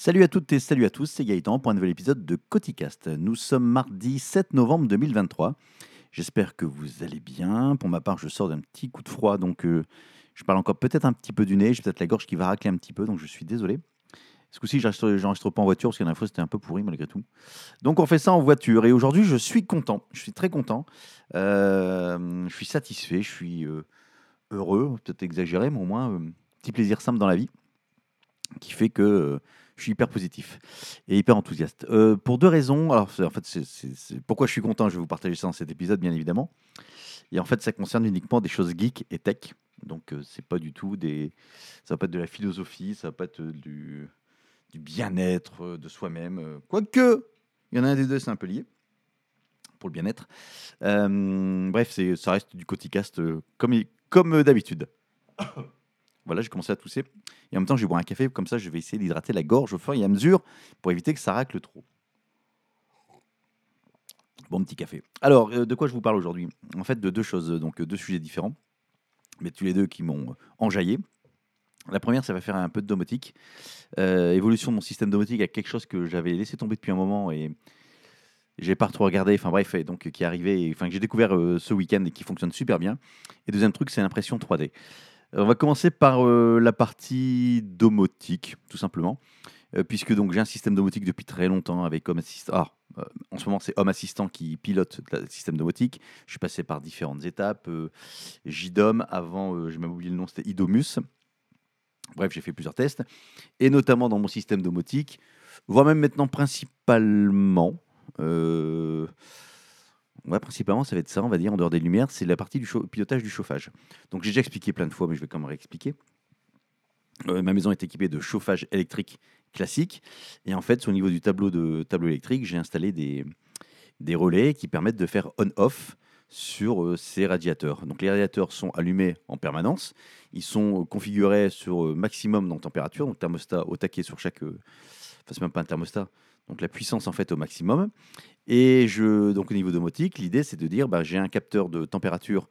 Salut à toutes et salut à tous, c'est Gaëtan pour un nouvel épisode de Coticast. Nous sommes mardi 7 novembre 2023. J'espère que vous allez bien. Pour ma part, je sors d'un petit coup de froid, donc euh, je parle encore peut-être un petit peu du nez. J'ai peut-être la gorge qui va racler un petit peu, donc je suis désolé. Ce coup-ci, j'enregistre pas en voiture parce qu'il y en a fois c'était un peu pourri malgré tout. Donc on fait ça en voiture et aujourd'hui je suis content, je suis très content, Euh, je suis satisfait, je suis euh, heureux, peut-être exagéré, mais au moins petit plaisir simple dans la vie qui fait que je suis hyper positif et hyper enthousiaste. Euh, pour deux raisons. Alors, en fait, c'est, pourquoi je suis content, je vais vous partager ça dans cet épisode, bien évidemment. Et en fait, ça concerne uniquement des choses geek et tech. Donc, euh, c'est pas du tout des. Ça va pas être de la philosophie, ça va pas être du, bien-être euh, de soi-même. euh, Quoique, il y en a un des deux, c'est un peu lié pour le bien-être. Euh, bref, ça reste du coticast comme, comme d'habitude. Voilà, j'ai commencé à tousser. Et en même temps, je vais boire un café, comme ça, je vais essayer d'hydrater la gorge au fur et à mesure pour éviter que ça racle trop. Bon petit café. Alors, euh, de quoi je vous parle aujourd'hui? En fait, de deux choses, donc euh, deux sujets différents, mais tous les deux qui m'ont euh, enjaillé. La première, ça va faire un peu de domotique. Évolution de mon système domotique à quelque chose que j'avais laissé tomber depuis un moment et j'ai pas trop regardé. Enfin bref, donc qui est arrivé, enfin que j'ai découvert ce week-end et qui fonctionne super bien. Et deuxième truc, c'est l'impression 3D. On va commencer par euh, la partie domotique, tout simplement, Euh, puisque donc j'ai un système domotique depuis très longtemps avec Home Assistant. Euh, en ce moment, c'est Home Assistant qui pilote le système domotique. Je suis passé par différentes étapes. JDOM, avant, j'ai même oublié le nom, c'était Idomus. Bref, j'ai fait plusieurs tests, et notamment dans mon système domotique, voire même maintenant principalement. Ouais, principalement, ça va être ça, on va dire, en dehors des lumières, c'est la partie du pilotage du chauffage. Donc j'ai déjà expliqué plein de fois, mais je vais quand même réexpliquer. Euh, ma maison est équipée de chauffage électrique classique. Et en fait, au niveau du tableau, de, tableau électrique, j'ai installé des, des relais qui permettent de faire on-off sur euh, ces radiateurs. Donc les radiateurs sont allumés en permanence. Ils sont euh, configurés sur maximum dans température, donc thermostat au taquet sur chaque... Enfin, c'est même pas un thermostat. Donc la puissance en fait au maximum. Et donc au niveau domotique, l'idée c'est de dire bah, j'ai un capteur de température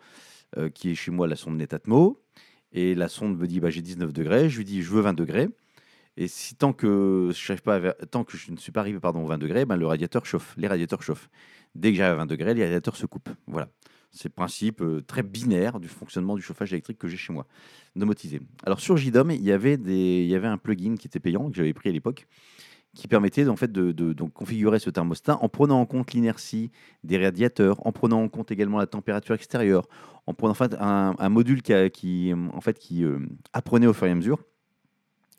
euh, qui est chez moi la sonde Netatmo. Et la sonde me dit bah, j'ai 19 degrés. Je lui dis je veux 20 degrés. Et si tant que je, ne suis pas arrivé pardon, aux 20 degrés, ben, le radiateur chauffe. Les radiateurs chauffent. Dès que j'arrive à 20 degrés, les radiateurs se coupent. Voilà. C'est le principe euh, très binaire du fonctionnement du chauffage électrique que j'ai chez moi, domotisé. Alors sur JDOM, il y avait un plugin qui était payant, que j'avais pris à l'époque, qui permettait en fait de, configurer ce thermostat en prenant en compte l'inertie des radiateurs, en prenant en compte également la température extérieure, en prenant en fait un, module qui euh, apprenait au fur et à mesure,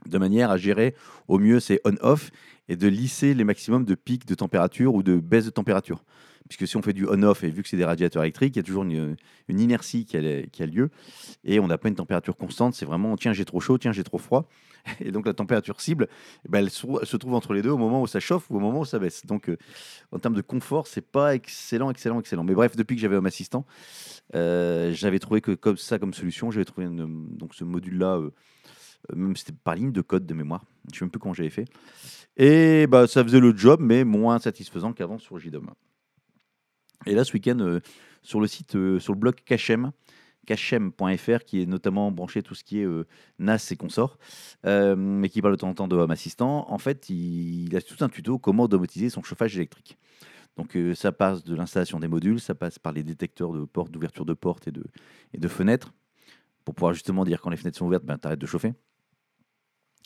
de manière à gérer au mieux ces on-off et de lisser les maximums de pics de température ou de baisse de température. Puisque si on fait du on-off, et vu que c'est des radiateurs électriques, il y a toujours une, inertie qui a, lieu, et on n'a pas une température constante, c'est vraiment tiens j'ai trop chaud, tiens j'ai trop froid. Et donc la température cible, eh ben, elle, se, trouve entre les deux au moment où ça chauffe ou au moment où ça baisse. Donc euh, en termes de confort, c'est pas excellent, excellent, excellent. Mais bref, depuis que j'avais Home Assistant, euh, j'avais trouvé que comme ça comme solution, j'avais trouvé donc ce module-là, euh, euh, même c'était par ligne de code de mémoire, je ne sais même plus comment j'avais fait. Et bah, ça faisait le job, mais moins satisfaisant qu'avant sur JDOM. Et là, ce week-end, euh, sur le site, euh, sur le blog Cachem, cachem.fr, qui est notamment branché tout ce qui est euh, NAS et consorts, mais qui parle de temps en temps de Home Assistant, en fait, il, il a tout un tuto comment automatiser son chauffage électrique. Donc ça passe de l'installation des modules, ça passe par les détecteurs de portes, d'ouverture de portes et de, et de fenêtres, pour pouvoir justement dire quand les fenêtres sont ouvertes, ben, t'arrêtes de chauffer.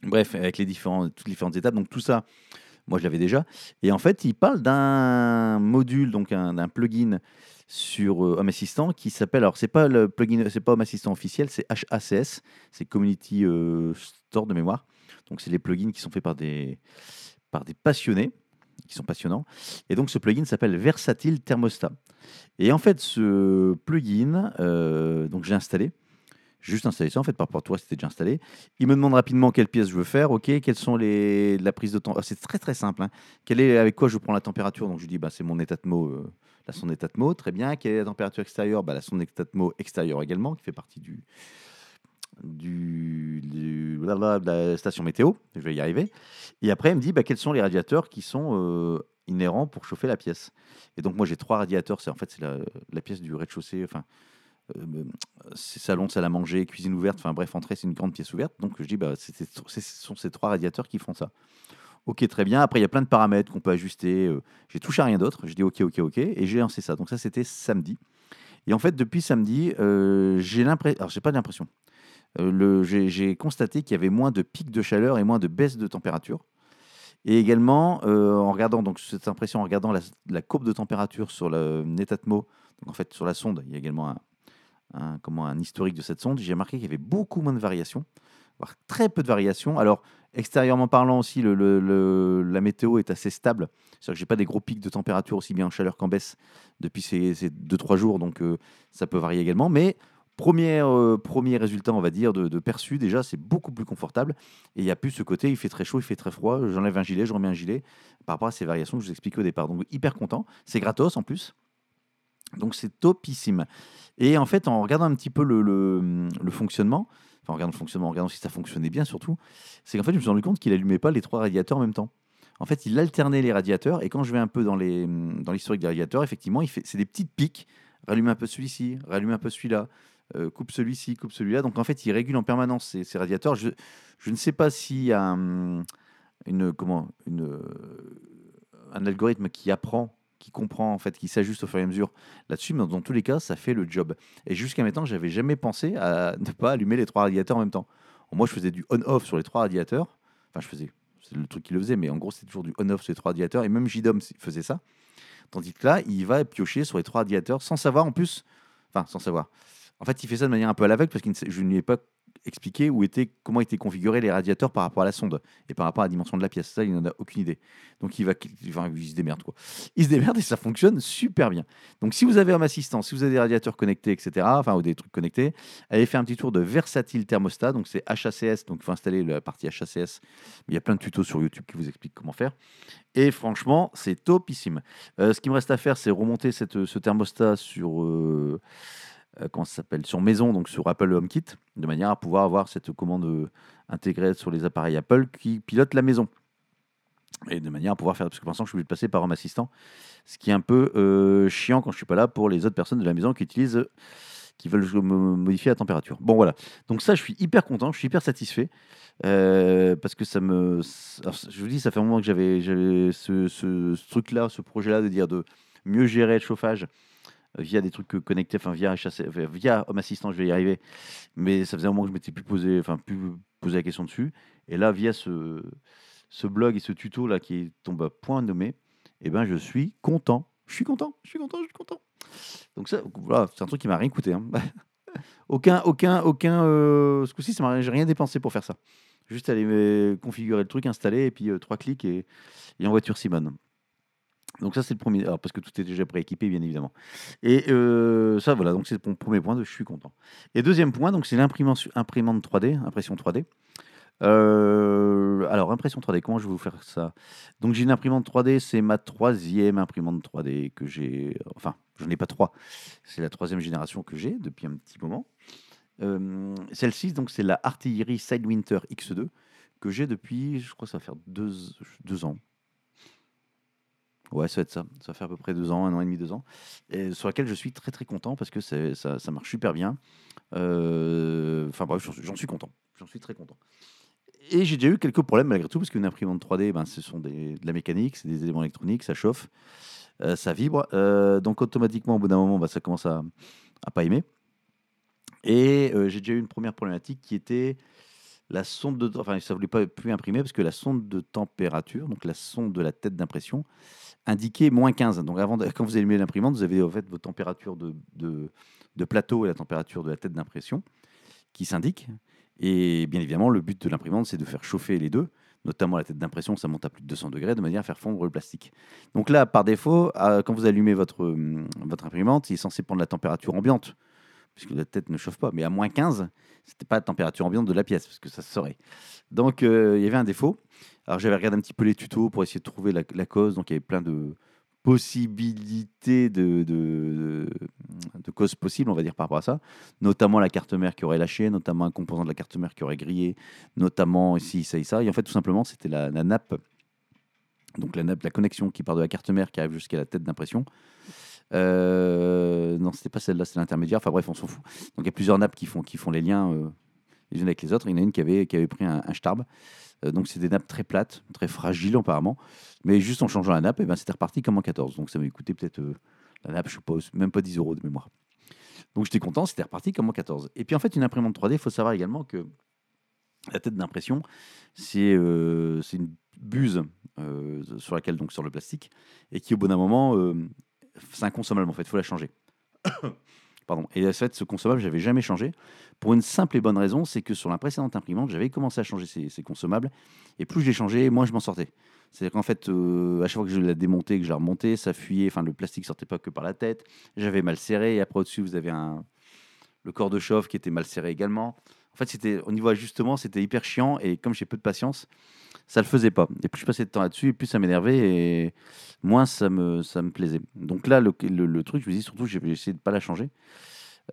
Bref, avec les différents, toutes les différentes étapes. Donc tout ça, moi je l'avais déjà. Et en fait, il parle d'un module, donc un, d'un plugin sur euh, Home Assistant qui s'appelle, alors c'est pas le plugin, c'est pas Home Assistant officiel, c'est HACS, c'est Community euh, Store de mémoire. Donc c'est les plugins qui sont faits par des, par des passionnés, qui sont passionnants. Et donc ce plugin s'appelle Versatile Thermostat. Et en fait, ce plugin, euh, donc j'ai installé. Juste installé ça, en fait, par rapport à toi, c'était déjà installé. Il me demande rapidement quelle pièce je veux faire, ok, quelles sont les la prise de temps. Ah, c'est très très simple. hein. Quelle est avec quoi je prends la température? Donc je lui dis, bah, c'est mon Etatmo, euh, la sonde Etatmo, très bien. Quelle est la température extérieure? Bah, La sonde Etatmo extérieure également, qui fait partie du du, du- de la station météo. Je vais y arriver. Et après, il me dit, bah, quels sont les radiateurs qui sont euh, inhérents pour chauffer la pièce? Et donc moi j'ai trois radiateurs. C'est en fait c'est la, la pièce du rez-de-chaussée. Enfin salon, salle à manger, cuisine ouverte, enfin bref, entrée, c'est une grande pièce ouverte. Donc je dis, bah, ce sont ces trois radiateurs qui font ça. Ok, très bien. Après, il y a plein de paramètres qu'on peut ajuster. euh, j'ai touché à rien d'autre. J'ai dit ok, ok, ok. Et j'ai lancé ça. Donc ça, c'était samedi. Et en fait, depuis samedi, euh, j'ai l'impression. Alors, j'ai pas l'impression. Euh, j'ai constaté qu'il y avait moins de pics de chaleur et moins de baisse de température. Et également, euh, en regardant donc cette impression, en regardant la, la courbe de température sur le Netatmo, donc en fait sur la sonde, il y a également un, un- comment, un historique de cette sonde, j'ai remarqué qu'il y avait beaucoup moins de variations, voire très peu de variations. Alors, extérieurement parlant aussi, la météo est assez stable. C'est-à-dire que j'ai pas des gros pics de température aussi bien en chaleur qu'en baisse depuis ces 2-3 jours, donc euh, ça peut varier également. Mais premier, euh, premier résultat, on va dire, de, de perçu, déjà, c'est beaucoup plus confortable. Et il n'y a plus ce côté, il fait très chaud, il fait très froid, j'enlève un gilet, je remets un gilet, par rapport à ces variations que je vous expliquais au départ. Donc hyper content, c'est gratos en plus. Donc c'est topissime. Et en fait, en regardant un petit peu le, fonctionnement, en regardant le fonctionnement, en regardant si ça fonctionnait bien surtout, c'est qu'en fait, je me suis rendu compte qu'il allumait pas les trois radiateurs en même temps. En fait, il alternait les radiateurs, et quand je vais un peu dans les dans l'historique des radiateurs, effectivement, c'est des petites piques. Rallume un peu celui-ci, rallume un peu celui-là, euh, coupe celui-ci, coupe celui-là. Donc en fait, il régule en permanence ces, ces radiateurs. Je, je ne sais pas s'il y a un, une, comment, une, un algorithme qui apprend, qui comprend, en fait, qui s'ajuste au fur et à mesure là-dessus, mais dans tous les cas, ça fait le job. Et jusqu'à maintenant, j'avais jamais pensé à ne pas allumer les trois radiateurs en même temps. Moi, je faisais du on-off sur les trois radiateurs. Enfin, je faisais, c'est le truc qui le faisait, mais en gros, c'était toujours du on-off sur les trois radiateurs. Et même JDOM faisait ça. Tandis que là, il va piocher sur les trois radiateurs sans savoir en plus, enfin, sans savoir. En fait, il fait ça de manière un peu à l'aveugle parce que je ne lui ai pas expliqué où était, comment étaient configurés les radiateurs par rapport à la sonde et par rapport à la dimension de la pièce. Ça, il n'en a aucune idée. Donc, il, va, il se démerde. Quoi. Il se démerde et ça fonctionne super bien. Donc, si vous avez un assistant, si vous avez des radiateurs connectés, etc., enfin, ou des trucs connectés, allez faire un petit tour de Versatile Thermostat. Donc, c'est HACS. Donc, il faut installer la partie HACS. Il y a plein de tutos sur YouTube qui vous expliquent comment faire. Et franchement, c'est topissime. Euh, ce qui me reste à faire, c'est remonter cette, ce thermostat sur. Euh, comment ça s'appelle Sur maison, donc sur Apple HomeKit, de manière à pouvoir avoir cette commande euh, intégrée sur les appareils Apple qui pilotent la maison. Et de manière à pouvoir faire. Parce que pour l'instant, je suis obligé de passer par Home Assistant, ce qui est un peu euh, chiant quand je suis pas là pour les autres personnes de la maison qui utilisent. qui veulent modifier la température. Bon voilà, donc ça je suis hyper content, je suis hyper satisfait euh, parce que ça me, je vous dis, ça fait un moment que j'avais, ce, ce truc-là, ce projet-là de dire de mieux gérer le chauffage via des trucs connectés, enfin via HAC, via Home Assistant, je vais y arriver. Mais ça faisait un moment que je m'étais plus posé, enfin plus posé la question dessus. Et là, via ce, ce blog et ce tuto là qui tombe à point nommé, eh ben je suis content. Je suis content, je suis content, je suis content. Donc ça, voilà, c'est un truc qui m'a rien coûté. Hein. aucun, aucun, aucun. Euh, ce coup-ci, ça m'a, rien dépensé pour faire ça. Juste aller configurer le truc, installer et puis euh, trois clics et, et en voiture Simone. Donc ça c'est le premier, alors, parce que tout est déjà prééquipé bien évidemment. Et euh, ça voilà, donc c'est mon premier point de je suis content. Et deuxième point, donc c'est l'imprimante imprimante 3D, impression 3D. Euh, alors impression 3D, comment je vais vous faire ça? Donc j'ai une imprimante 3D, c'est ma troisième imprimante 3D que j'ai, enfin je n'ai pas trois, c'est la troisième génération que j'ai depuis un petit moment. Euh, Celle-ci donc c'est la Artillerie Sidewinter X2 que j'ai depuis, je crois ça va faire deux, deux ans, Ouais, ça va être ça. Ça fait à peu près deux ans, un an et demi, deux ans. Sur laquelle je suis très très content parce que ça, ça, marche super bien. Euh, enfin bref, j'en suis content. J'en suis très content. Et j'ai déjà eu quelques problèmes malgré tout parce qu'une imprimante 3D, ben, ce sont des, de la mécanique, c'est des éléments électroniques, ça chauffe, euh, ça vibre. Euh, donc automatiquement, au bout d'un moment, ben, ça commence à, à pas aimer. Et j'ai déjà eu une première problématique qui était la sonde de enfin ça voulait pas plus imprimer parce que la sonde de température donc la sonde de la tête d'impression indiquait moins 15 donc avant quand vous allumez l'imprimante vous avez en fait vos températures de, de, plateau et la température de la tête d'impression qui s'indiquent. Et bien évidemment le but de l'imprimante c'est de faire chauffer les deux notamment la tête d'impression ça monte à plus de 200 degrés de manière à faire fondre le plastique. Donc là par défaut quand vous allumez votre, votre imprimante il est censé prendre la température ambiante puisque la tête ne chauffe pas. Mais à moins 15, c'était pas la température ambiante de la pièce, parce que ça se saurait. Donc, euh, il y avait un défaut. Alors, j'avais regardé un petit peu les tutos pour essayer de trouver la, cause. Donc, il y avait plein de possibilités de, causes possibles, on va dire, par rapport à ça. Notamment la carte mère qui aurait lâché, notamment un composant de la carte mère qui aurait grillé, notamment ici, ça et ça. Et en fait, tout simplement, c'était la, la, nappe. Donc, la nappe, la connexion qui part de la carte mère qui arrive jusqu'à la tête d'impression. Euh, non, c'était pas celle-là, c'est l'intermédiaire. Enfin bref, on s'en fout. Donc il y a plusieurs nappes qui font, les liens euh, les unes avec les autres. Il y en a une qui avait, pris un, un starb. Euh, donc c'est des nappes très plates, très fragiles apparemment. Mais juste en changeant la nappe, et ben, c'était reparti comme en 14. Donc ça m'a coûté peut-être euh, la nappe, je suppose, même pas 10 euros de mémoire. Donc j'étais content, c'était reparti comme en 14. Et puis en fait, une imprimante 3D, il faut savoir également que la tête d'impression, c'est c'est une buse sur laquelle, donc sur le plastique, et qui au bout d'un moment, c'est inconsommable en fait, il faut la changer. Pardon. Et en fait, ce consommable, je n'avais jamais changé. Pour une simple et bonne raison, c'est que sur la précédente imprimante, j'avais commencé à changer ces, consommables. Et plus j'ai changé, moins je m'en sortais. C'est-à-dire qu'en fait, euh, à chaque fois que je l'ai démonté, que j'ai remonté, ça fuyait. Enfin, le plastique sortait pas que par la tête. J'avais mal serré. Et après, au-dessus, vous avez un, le corps de chauffe qui était mal serré également. En fait, c'était au niveau ajustement, c'était hyper chiant. Et comme j'ai peu de patience, ça le faisait pas. Et plus je passais de temps là-dessus, plus ça m'énervait et moins ça me, ça me plaisait. Donc là, le, le, truc, je me dis surtout, j'ai essayé de pas la changer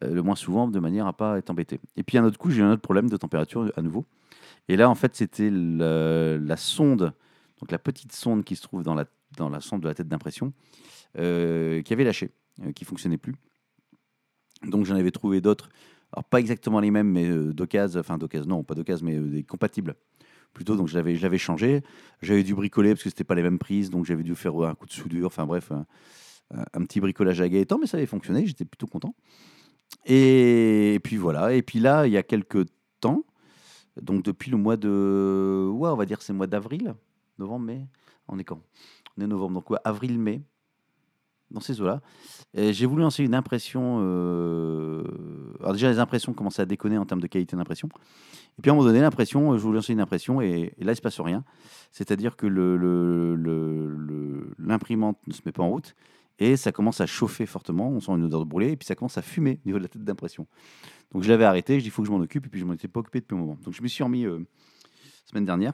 euh, le moins souvent de manière à pas être embêté. Et puis un autre coup, j'ai eu un autre problème de température à nouveau. Et là, en fait, c'était la sonde, donc la petite sonde qui se trouve dans la, dans la sonde de la tête d'impression, euh, qui avait lâché, euh, qui fonctionnait plus. Donc j'en avais trouvé d'autres, alors pas exactement les mêmes, mais d'occasion, enfin d'occasion, non, pas d'occasion, mais des compatibles plutôt. Donc je l'avais, changé. J'avais dû bricoler parce que c'était pas les mêmes prises, donc j'avais dû faire un coup de soudure. Enfin bref, un, petit bricolage à temps, mais ça avait fonctionné. J'étais plutôt content. Et, puis voilà. Et puis là, il y a quelques temps, donc depuis le mois de, ouais, on va dire c'est le mois d'avril, novembre, mai. On est quand? On est novembre, donc ouais, avril, mai dans ces eaux-là. J'ai voulu lancer une impression. Euh, alors, déjà, les impressions commençaient à déconner en termes de qualité d'impression. Et puis, à un moment donné, l'impression, je voulais lancer une impression et, là, il ne se passe rien. C'est-à-dire que l'imprimante ne se met pas en route et ça commence à chauffer fortement. On sent une odeur de brûlé et puis ça commence à fumer au niveau de la tête d'impression. Donc, je l'avais arrêté. Je dis, il faut que je m'en occupe. Et puis, je ne m'en étais pas occupé depuis un moment. Donc, je me suis remis euh, semaine dernière.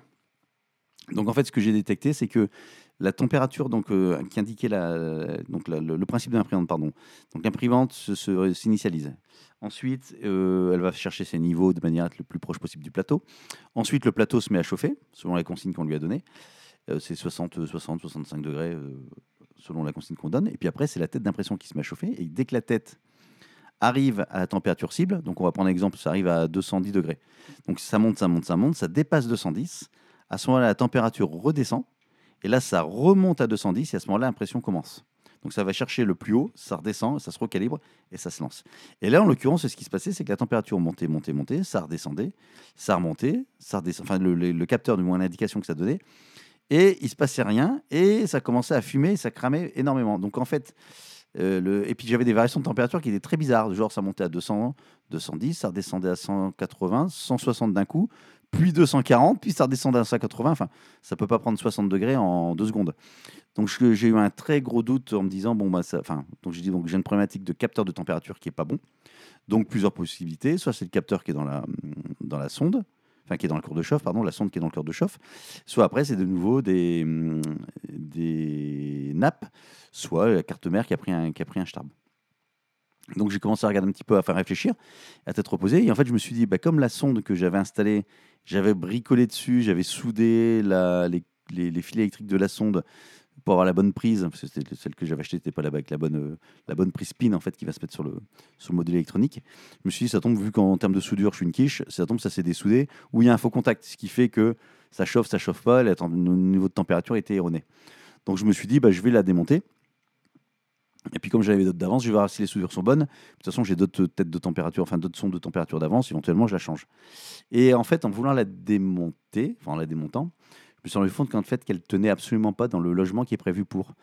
Donc, en fait, ce que j'ai détecté, c'est que la température donc, euh, qui indiquait le, principe de l'imprimante, pardon. Donc l'imprimante s'initialise. Ensuite, euh, elle va chercher ses niveaux de manière à être le plus proche possible du plateau. Ensuite, le plateau se met à chauffer, selon la consigne qu'on lui a donnée. Euh, c'est 60, 60, 65 degrés, selon la consigne qu'on donne. Et puis après, c'est la tête d'impression qui se met à chauffer. Et dès que la tête arrive à la température cible, donc on va prendre un exemple, ça arrive à 210 degrés. Donc ça monte, ça monte, ça monte, ça dépasse 210. À ce moment-là, la température redescend et là, ça remonte à 210 et à ce moment-là, l'impression commence. Donc ça va chercher le plus haut, ça redescend, ça se recalibre et ça se lance. Et là, en l'occurrence, ce qui se passait, c'est que la température montait, montait, montait, ça redescendait, ça remontait, ça redescendait, enfin le, capteur, du moins l'indication que ça donnait, et il se passait rien, et ça commençait à fumer, ça cramait énormément. Donc en fait, euh, et puis j'avais des variations de température qui étaient très bizarres, genre ça montait à 200, 210, ça redescendait à 180, 160 d'un coup, puis 240, puis ça redescend à 180. Enfin, ça peut pas prendre 60 degrés en deux secondes. Donc j'ai eu un très gros doute en me disant bon bah enfin donc j'ai dit donc j'ai une problématique de capteur de température qui est pas bon. Donc plusieurs possibilités, soit c'est le capteur qui est dans la dans la sonde, enfin qui est dans le cours de chauffe, pardon, la sonde qui est dans le cœur de chauffe. Soit après c'est de nouveau des des nappes, soit la carte mère qui a pris un qui a pris un starb. Donc j'ai commencé à regarder un petit peu, à faire réfléchir, à tête reposée. Et en fait, je me suis dit, bah, comme la sonde que j'avais installée, j'avais bricolé dessus, j'avais soudé la, les, les, fils électriques de la sonde pour avoir la bonne prise, parce que celle que j'avais achetée, n'était pas là avec la bonne, la bonne prise pin en fait qui va se mettre sur le, sur le module électronique. Je me suis dit, ça tombe, vu qu'en termes de soudure, je suis une quiche, ça tombe, ça s'est dessoudé, où il y a un faux contact, ce qui fait que ça chauffe, ça chauffe pas, le niveau de température était erroné. Donc je me suis dit, bah, je vais la démonter. Et puis comme j'avais d'autres d'avance, je vais voir si les soudures sont bonnes. De toute façon, j'ai d'autres têtes de température, enfin d'autres sondes de température d'avance. Éventuellement, je la change. Et en fait, en voulant la démonter, enfin en la démontant, me suis rendu compte qu'en fait, qu'elle tenait absolument pas dans le logement qui est prévu pour.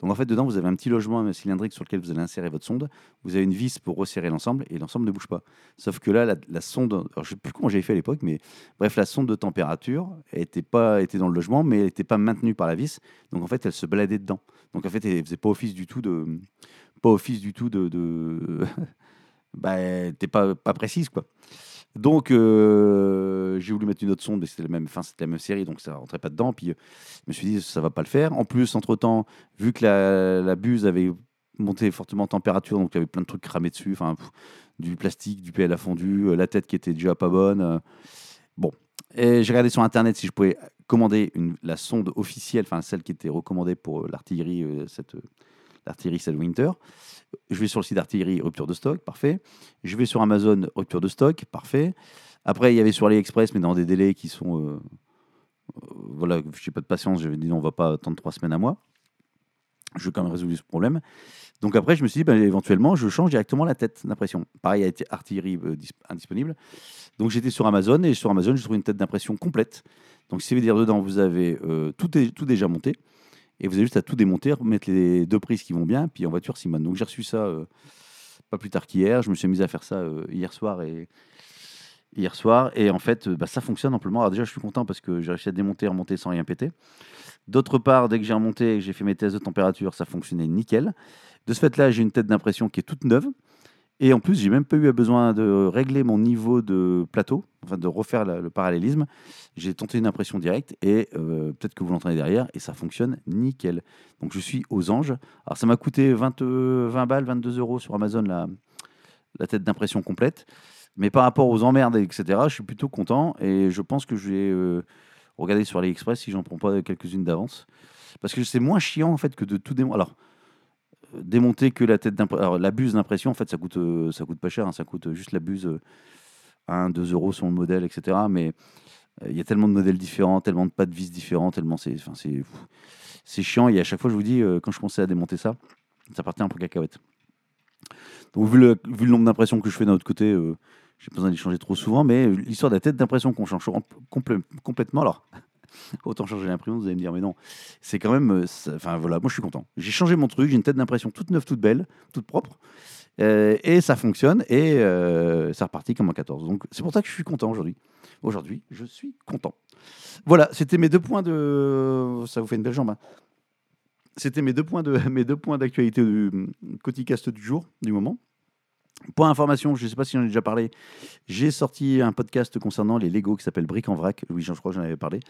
Donc en fait, dedans, vous avez un petit logement cylindrique sur lequel vous allez insérer votre sonde. Vous avez une vis pour resserrer l'ensemble et l'ensemble ne bouge pas. Sauf que là, la, sonde, alors je ne sais plus comment j'avais fait à l'époque, mais bref, la sonde de température était pas était dans le logement, mais elle n'était pas maintenue par la vis. Donc en fait, elle se baladait dedans. Donc en fait, elle faisait pas office du tout de pas office du tout de, de... bah, t'es pas pas précise quoi. Donc, euh, j'ai voulu mettre une autre sonde, mais c'était la même, fin, c'était la même série, donc ça rentrait pas dedans. Puis, je me suis dit, ça va pas le faire. En plus, entre temps, vu que la, buse avait monté fortement en température, donc il y avait plein de trucs cramés dessus, enfin, du plastique, du PL à fondu, euh, la tête qui était déjà pas bonne. Euh. bon, j'ai regardé sur internet si je pouvais commander une, la sonde officielle, enfin celle qui était recommandée pour l'artillerie, cette l'artillerie Winter. Je vais sur le site d'artillerie, rupture de stock, parfait. Je vais sur Amazon, rupture de stock, parfait. Après, il y avait sur AliExpress, mais dans des délais qui sont. Euh, voilà, je n'ai pas de patience, j'avais dit non, on va pas attendre trois semaines à moi. Je veux quand même résoudre ce problème. Donc après, je me suis dit, ben, éventuellement, je change directement la tête d'impression. Pareil, a été artillerie euh, indisponible. Donc j'étais sur Amazon et sur Amazon, j'ai trouvé une tête d'impression complète. Donc ça veut dire dedans, vous avez euh, tout, est, tout déjà monté. Et vous avez juste à tout démonter, mettre les deux prises qui vont bien, puis en voiture Simone. Donc j'ai reçu ça euh, pas plus tard qu'hier. Je me suis mis à faire ça hier soir et hier soir. Et en fait, bah, ça fonctionne amplement. Alors déjà, je suis content parce que j'ai réussi à démonter, remonter sans rien péter. D'autre part, dès que j'ai remonté et que j'ai fait mes tests de température, ça fonctionnait nickel. De ce fait-là, j'ai une tête d'impression qui est toute neuve. Et en plus, j'ai même pas eu besoin de régler mon niveau de plateau, enfin de refaire le parallélisme. J'ai tenté une impression directe et euh, peut-être que vous l'entendez derrière et ça fonctionne nickel. Donc je suis aux anges. Alors ça m'a coûté 20, 20 balles, 22 euros sur Amazon la, la tête d'impression complète. Mais par rapport aux emmerdes, etc., je suis plutôt content et je pense que je vais euh, regarder sur AliExpress si j'en prends pas quelques-unes d'avance. Parce que c'est moins chiant en fait que de tout démonter. Alors, euh, démonter que la tête d'impression. la buse d'impression, en fait, ça coûte, euh, ça coûte pas cher. Hein. ça coûte juste la buse 1, 2 euros sur le modèle, etc. Mais il y a tellement de modèles différents, tellement de pas de vis différents, tellement c'est, enfin, c'est, c'est chiant. Et à chaque fois, je vous dis, quand je pensais à démonter ça, ça partait un peu cacahuète. Donc, vu le, nombre d'impressions que je fais d'un autre côté, j'ai pas besoin d'y changer trop souvent, mais l'histoire de la tête d'impression qu'on change complètement. Alors, autant changer l'imprimante, vous allez me dire, mais non, c'est quand même. Euh, enfin voilà, moi je suis content. J'ai changé mon truc, j'ai une tête d'impression toute neuve, toute belle, toute propre. Euh, et ça fonctionne et euh, ça repartit comme en 14. Donc c'est pour ça que je suis content aujourd'hui. Aujourd'hui, je suis content. Voilà, c'était mes deux points de. Ça vous fait une belle jambe. Hein. C'était mes deux points de mes deux points d'actualité du Coticast du jour, du moment. Pour information, je ne sais pas si j'en ai déjà parlé, j'ai sorti un podcast concernant les Lego qui s'appelle Brick en vrac. Oui, je crois que j'en avais parlé.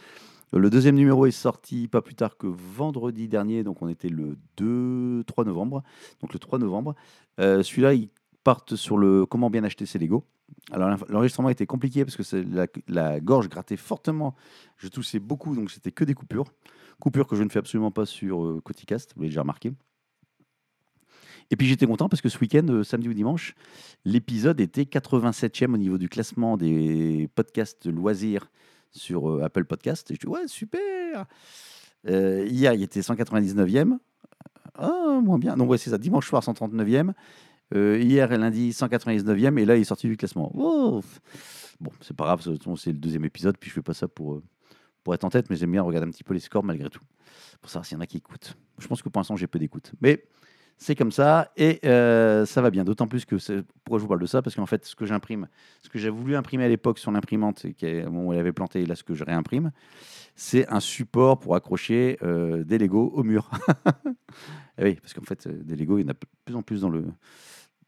Le deuxième numéro est sorti pas plus tard que vendredi dernier, donc on était le 2, 3 novembre. Donc le 3 novembre. Euh, celui-là, il part sur le comment bien acheter ses Lego. Alors l'enregistrement était compliqué parce que la, la, gorge grattait fortement. Je toussais beaucoup, donc c'était que des coupures. Coupures que je ne fais absolument pas sur euh, Coticast, vous l'avez déjà remarqué. Et puis j'étais content parce que ce week-end, euh, samedi ou dimanche, l'épisode était 87e au niveau du classement des podcasts loisirs sur euh, Apple Podcast. Et je dis, ouais, super euh, Hier, il était 199e. Ah, moins bien. Donc, ouais, c'est ça. Dimanche soir, 139e. hier et lundi, 199e. Et là, il est sorti du classement. bon, c'est pas grave. C'est le deuxième épisode. Puis je fais pas ça pour, pour être en tête. Mais j'aime bien regarder un petit peu les scores malgré tout. Pour savoir s'il y en a qui écoutent. Je pense que pour l'instant, j'ai peu d'écoute. Mais c'est comme ça et euh, ça va bien. D'autant plus que pourquoi je vous parle de ça? Parce qu'en fait ce que j'imprime, ce que j'ai voulu imprimer à l'époque sur l'imprimante bon, elle avait planté là ce que je réimprime, c'est un support pour accrocher euh, des Lego au mur. et oui, parce qu'en fait des Lego il y en a de plus en plus dans le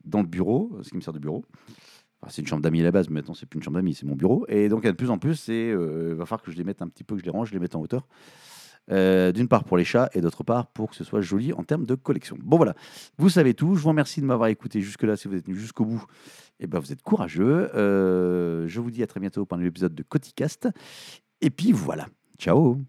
dans le bureau, ce qui me sert de bureau. c'est une chambre d'amis à la base, mais maintenant c'est plus une chambre d'amis, c'est mon bureau. Et donc, il y a de plus en plus, euh, il va falloir que je les mette un petit peu, que je les range, je les mette en hauteur. Euh, d'une part pour les chats et d'autre part pour que ce soit joli en termes de collection. Bon voilà, vous savez tout. Je vous remercie de m'avoir écouté jusque-là. Si vous êtes venu jusqu'au bout, eh ben, vous êtes courageux. Euh, je vous dis à très bientôt pour un épisode de Coticast. Et puis voilà. Ciao